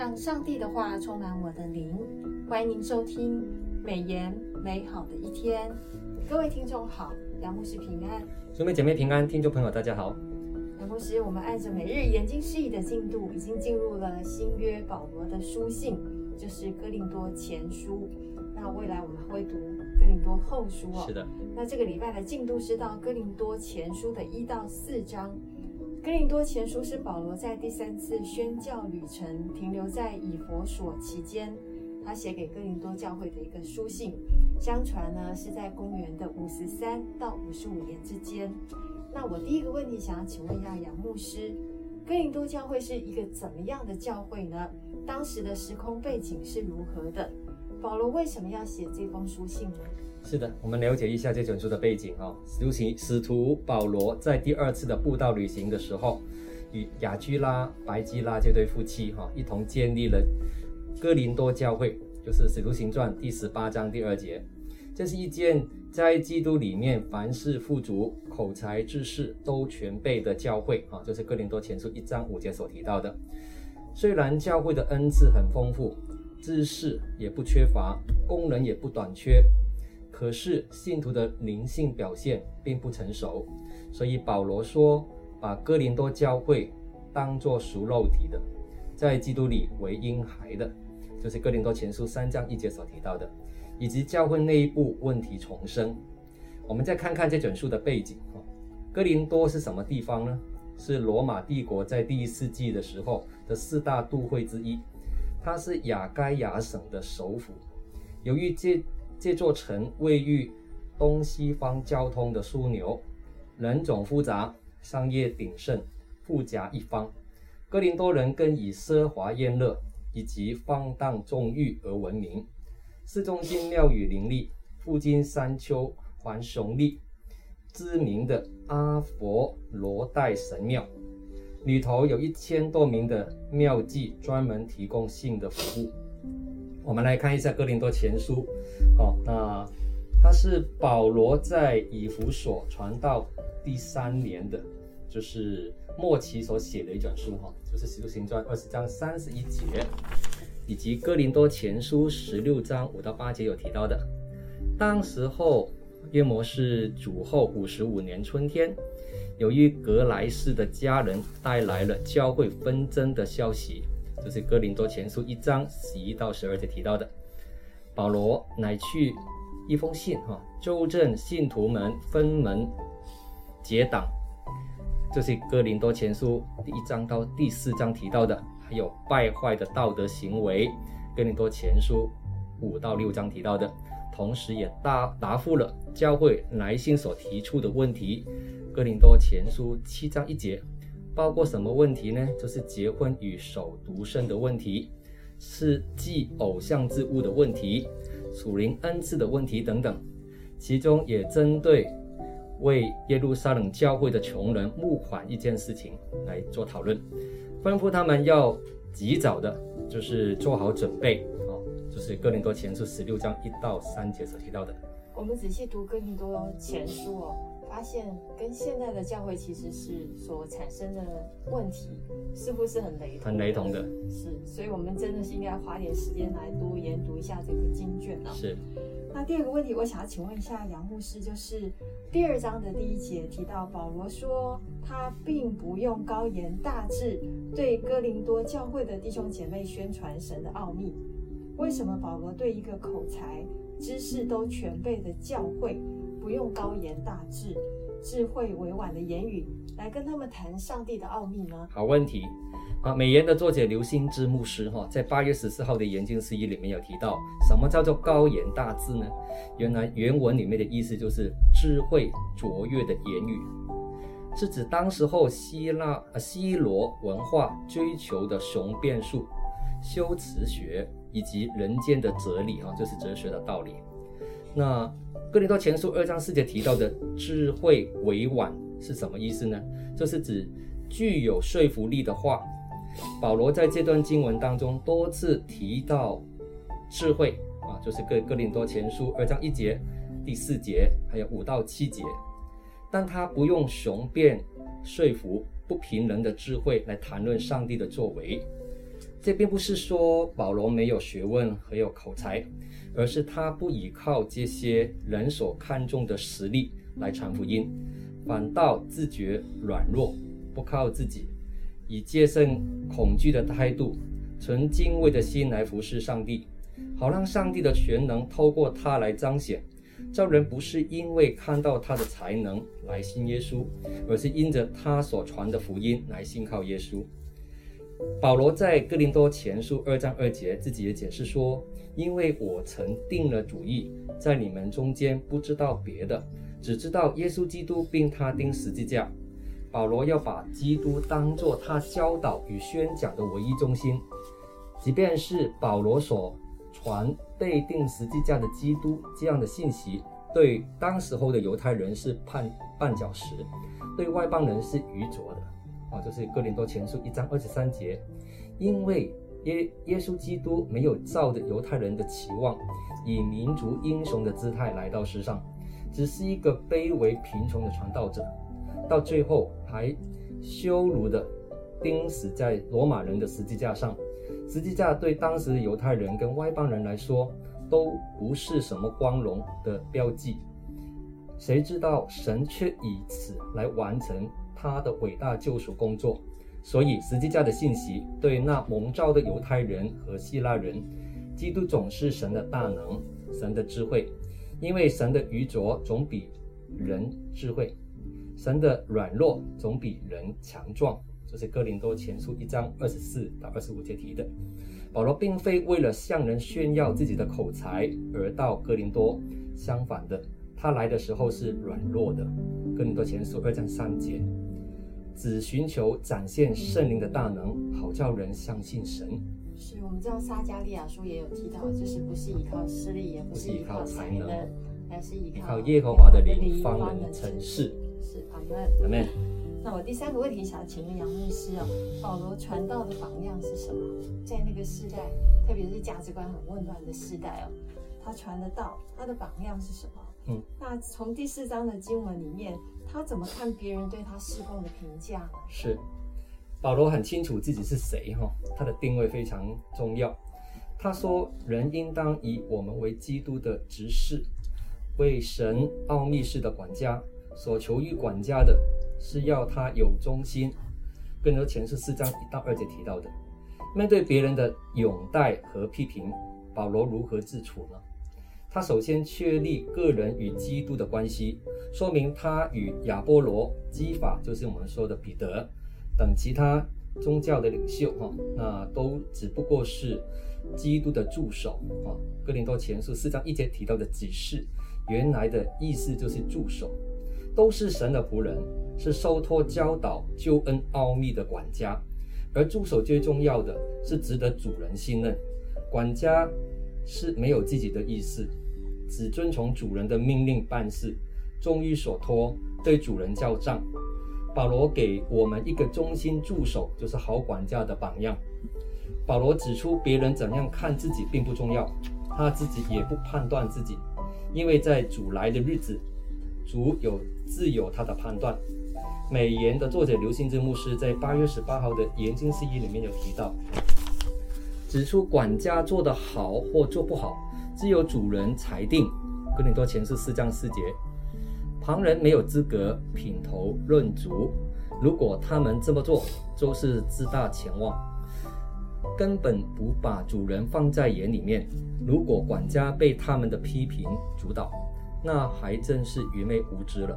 让上帝的话充满我的灵。欢迎您收听美言美好的一天。各位听众好，杨牧师平安，兄妹姐妹平安，听众朋友大家好。杨牧师，我们按着每日研经释义的进度，已经进入了新约保罗的书信，就是哥林多前书。那未来我们会读哥林多后书哦。是的。那这个礼拜的进度是到哥林多前书的一到四章。哥林多前书是保罗在第三次宣教旅程停留在以弗所期间，他写给哥林多教会的一个书信。相传呢是在公元的五十三到五十五年之间。那我第一个问题想要请问一下杨牧师，哥林多教会是一个怎么样的教会呢？当时的时空背景是如何的？保罗为什么要写这封书信呢？是的，我们了解一下这本书的背景啊。尤其使徒保罗在第二次的布道旅行的时候，与亚居拉、白基拉这对夫妻哈一同建立了哥林多教会，就是《使徒行传》第十八章第二节。这是一件在基督里面凡事富足、口才、知识都全备的教会啊，就是哥林多前书一章五节所提到的。虽然教会的恩赐很丰富，知识也不缺乏，功能也不短缺。可是信徒的灵性表现并不成熟，所以保罗说，把哥林多教会当作属肉体的，在基督里为婴孩的，就是哥林多前书三章一节所提到的，以及教会内部问题重生。我们再看看这卷书的背景哈，哥林多是什么地方呢？是罗马帝国在第一世纪的时候的四大都会之一，它是亚该亚省的首府。由于这这座城位于东西方交通的枢纽，人种复杂，商业鼎盛，富甲一方。哥林多人更以奢华宴乐以及放荡纵欲而闻名。市中心庙宇林立，附近山丘环耸立，知名的阿佛罗代神庙里头有一千多名的庙妓，专门提供性的服务。我们来看一下哥林多前书。哦，那他是保罗在以弗所传道第三年的，就是末期所写的一卷书哈，就是《使徒行传》二十章三十一节，以及哥林多前书十六章五到八节有提到的。当时候约莫是主后五十五年春天，由于格莱氏的家人带来了教会纷争的消息，这是哥林多前书一章十一到十二节提到的。保罗乃去一封信，哈，纠正信徒们分门结党，这是哥林多前书第一章到第四章提到的，还有败坏的道德行为，哥林多前书五到六章提到的，同时也答答复了教会来信所提出的问题，哥林多前书七章一节，包括什么问题呢？就是结婚与守独身的问题。是祭偶像之物的问题，属灵恩赐的问题等等，其中也针对为耶路撒冷教会的穷人募款一件事情来做讨论，吩咐他们要及早的，就是做好准备哦，就是哥林多前书十六章一到三节所提到的。我们仔细读哥林多前书哦。发现跟现在的教会其实是所产生的问题，似乎是很雷同，很雷同的。是，所以我们真的是应该花点时间来多研读一下这个经卷啊。是。那第二个问题，我想要请问一下杨牧师，就是第二章的第一节提到保罗说，他并不用高言大志对哥林多教会的弟兄姐妹宣传神的奥秘。为什么保罗对一个口才、知识都全备的教会？不用高言大志、智慧委婉的言语来跟他们谈上帝的奥秘呢？好问题啊！美言的作者刘新之牧师哈，在八月十四号的研经释义里面有提到，什么叫做高言大志呢？原来原文里面的意思就是智慧卓越的言语，是指当时候希腊啊希罗文化追求的雄辩术、修辞学以及人间的哲理哈，就是哲学的道理。那哥林多前书二章四节提到的智慧委婉是什么意思呢？这是指具有说服力的话。保罗在这段经文当中多次提到智慧啊，就是哥哥林多前书二章一节、第四节，还有五到七节。但他不用雄辩说服不平人的智慧来谈论上帝的作为。这并不是说保罗没有学问和有口才，而是他不依靠这些人所看重的实力来传福音，反倒自觉软弱，不靠自己，以戒慎恐惧的态度，存敬畏的心来服侍上帝，好让上帝的全能透过他来彰显。召人不是因为看到他的才能来信耶稣，而是因着他所传的福音来信靠耶稣。保罗在哥林多前书二章二节自己也解释说：“因为我曾定了主意，在你们中间不知道别的，只知道耶稣基督并他钉十字架。”保罗要把基督当作他教导与宣讲的唯一中心，即便是保罗所传被钉十字架的基督这样的信息，对当时候的犹太人是绊绊脚石，对外邦人是愚拙的。啊，就是哥林多前书一章二十三节，因为耶耶稣基督没有照着犹太人的期望，以民族英雄的姿态来到世上，只是一个卑微贫穷的传道者，到最后还羞辱的钉死在罗马人的十字架上。十字架对当时的犹太人跟外邦人来说都不是什么光荣的标记，谁知道神却以此来完成他的伟大救赎工作。所以十字架的信息对那蒙召的犹太人和希腊人，基督总是神的大能，神的智慧，因为神的愚拙总比人智慧，神的软弱总比人强壮。这是哥林多前书一章二十四到二十五节提的。保罗并非为了向人炫耀自己的口才而到哥林多，相反的，他来的时候是软弱的。哥林多前书二章三节，只寻求展现圣灵的大能，好叫人相信神。是我们知道撒迦利亚书也有提到，就是不是依靠势力，也不是依靠才能，还是依靠耶和华的灵方能成事。是阿门，阿门。那我第三个问题想请问杨牧师哦，保罗传道的榜样是什么？在那个时代，特别是价值观很混乱的时代哦，他传的道，他的榜样是什么？嗯，那从第四章的经文里面，他怎么看别人对他事工的评价呢？是，保罗很清楚自己是谁哈，他的定位非常重要。他说，人应当以我们为基督的执事，为神奥秘式的管家，所求于管家的。是要他有忠心，更多前书四章一到二节提到的。面对别人的拥戴和批评，保罗如何自处呢？他首先确立个人与基督的关系，说明他与亚波罗、基法，就是我们说的彼得等其他宗教的领袖，哈，那都只不过是基督的助手啊。哥林多前书四章一节提到的执事，原来的意思就是助手。都是神的仆人，是受托教导救恩奥秘的管家，而助手最重要的是值得主人信任。管家是没有自己的意思，只遵从主人的命令办事，忠于所托，对主人交账。保罗给我们一个忠心助手，就是好管家的榜样。保罗指出，别人怎样看自己并不重要，他自己也不判断自己，因为在主来的日子。主有自有他的判断。美言的作者刘兴志牧师在八月十八号的研经释义里面有提到，指出管家做得好或做不好，只有主人裁定。哥林多前是四章四节，旁人没有资格品头论足。如果他们这么做，就是自大僭妄，根本不把主人放在眼里面。如果管家被他们的批评主导，那还真是愚昧无知了，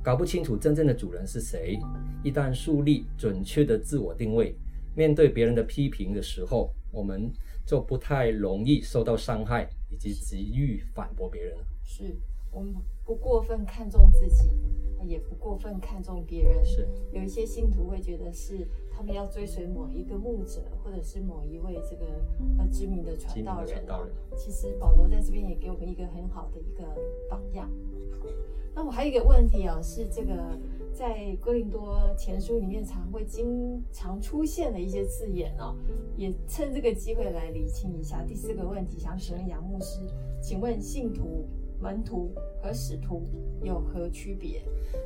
搞不清楚真正的主人是谁。一旦树立准确的自我定位，面对别人的批评的时候，我们就不太容易受到伤害，以及急于反驳别人。是我们不过分看重自己，也不过分看重别人。是有一些信徒会觉得是。他们要追随某一个牧者，或者是某一位这个呃知名的传道人。道人其实保罗在这边也给我们一个很好的一个榜样。那我还有一个问题啊，是这个在哥林多前书里面常会经常出现的一些字眼哦，也趁这个机会来理清一下。第四个问题，想询问杨牧师，请问信徒、门徒和使徒有何区别？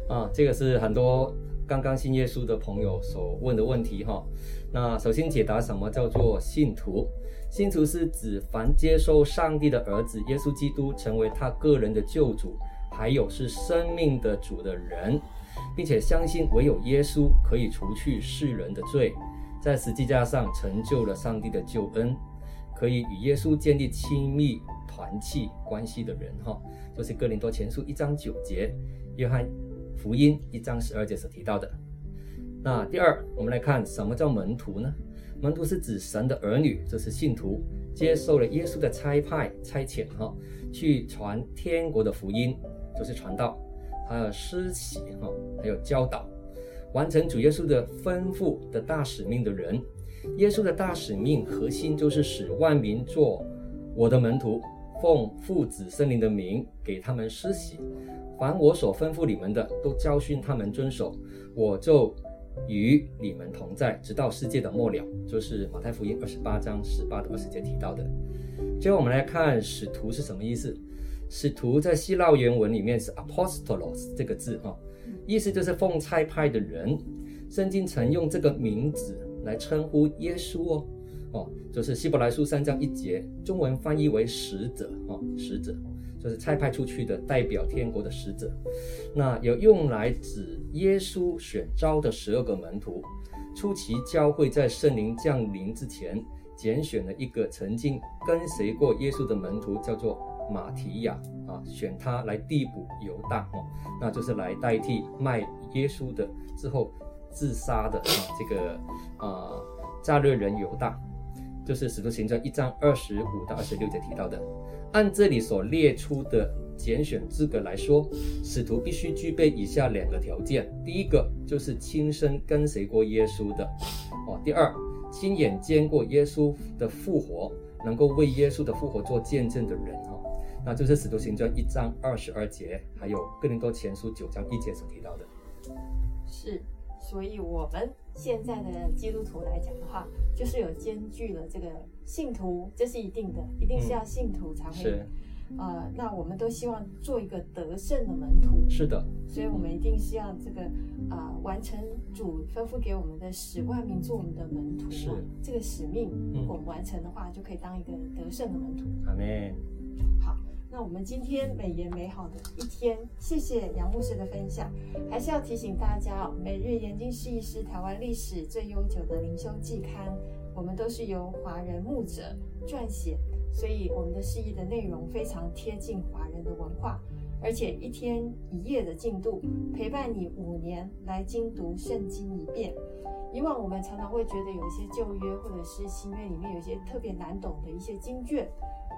啊，这个是很多刚刚信耶稣的朋友所问的问题哈。那首先解答什么叫做信徒？信徒是指凡接受上帝的儿子耶稣基督成为他个人的救主，还有是生命的主的人，并且相信唯有耶稣可以除去世人的罪，在十字架上成就了上帝的救恩，可以与耶稣建立亲密团契关系的人哈。就是哥林多前书一章九节，约翰福音一章十二节所提到的。那第二，我们来看什么叫门徒呢？门徒是指神的儿女，这是信徒，接受了耶稣的差派、差遣，哈，去传天国的福音，就是传道，还有施洗，哈，还有教导，完成主耶稣的吩咐的大使命的人。耶稣的大使命核心就是使万民做我的门徒，奉父子圣灵的名给他们施洗，凡我所吩咐你们的，都教训他们遵守，我就。与你们同在，直到世界的末了，就是马太福音二十八章十八到二十节提到的。最后，我们来看使徒是什么意思？使徒在希腊原文里面是 apostolos 这个字，哈，意思就是奉差派的人。圣经曾用这个名字来称呼耶稣哦，哦，就是希伯来书三章一节，中文翻译为使者，哦，使者。就是差派出去的代表天国的使者，那有用来指耶稣选召的十二个门徒。初期教会在圣灵降临之前，拣选了一个曾经跟随过耶稣的门徒，叫做马提亚啊，选他来递补犹大哦，那就是来代替卖耶稣的之后自杀的啊这个啊加略人犹大，就是使徒行传一章二十五到二十六节提到的。按这里所列出的拣选资格来说，使徒必须具备以下两个条件：第一个就是亲身跟随过耶稣的，哦；第二，亲眼见过耶稣的复活，能够为耶稣的复活做见证的人，哦。那就是使徒行传一章二十二节，还有哥林多前书九章一节所提到的。是，所以我们现在的基督徒来讲的话，就是有兼具了这个。信徒，这是一定的，一定是要信徒才会。呃，那我们都希望做一个得胜的门徒。是的，所以我们一定是要这个啊、呃，完成主吩咐给我们的使万民做我们的门徒。是，这个使命，如果我们完成的话，就可以当一个得胜的门徒。阿门。好，那我们今天美言美好的一天，谢谢杨牧师的分享。还是要提醒大家哦，每日研经释义诗台湾历史最悠久的灵修季刊。我们都是由华人牧者撰写，所以我们的释义的内容非常贴近华人的文化，而且一天一夜的进度陪伴你五年来精读圣经一遍。以往我们常常会觉得有一些旧约或者是新约里面有一些特别难懂的一些经卷，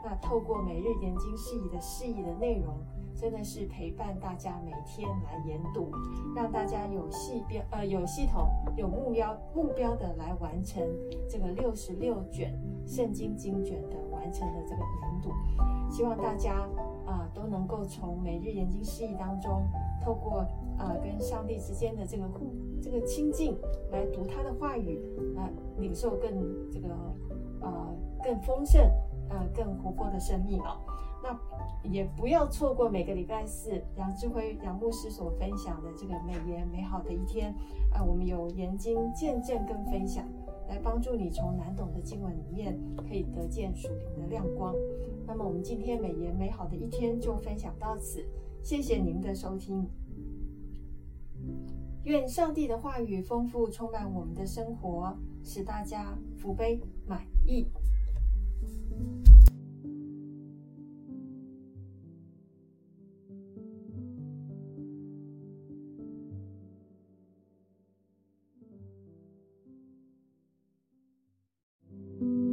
那透过每日研经释义的释义的内容。真的是陪伴大家每天来研读，让大家有系标呃有系统有目标目标的来完成这个六十六卷圣经经卷的完成的这个研读。希望大家啊、都能够从每日研经释义当中，透过啊、呃、跟上帝之间的这个互这个亲近，来读他的话语，啊、领受更这个呃更丰盛呃更活泼的生命哦。那也不要错过每个礼拜四杨智辉杨牧师所分享的这个美言美好的一天啊、我们有研经见证跟分享，来帮助你从难懂的经文里面可以得见属灵的亮光。那么我们今天美言美好的一天就分享到此，谢谢您的收听。愿上帝的话语丰富充满我们的生活，使大家福杯满溢。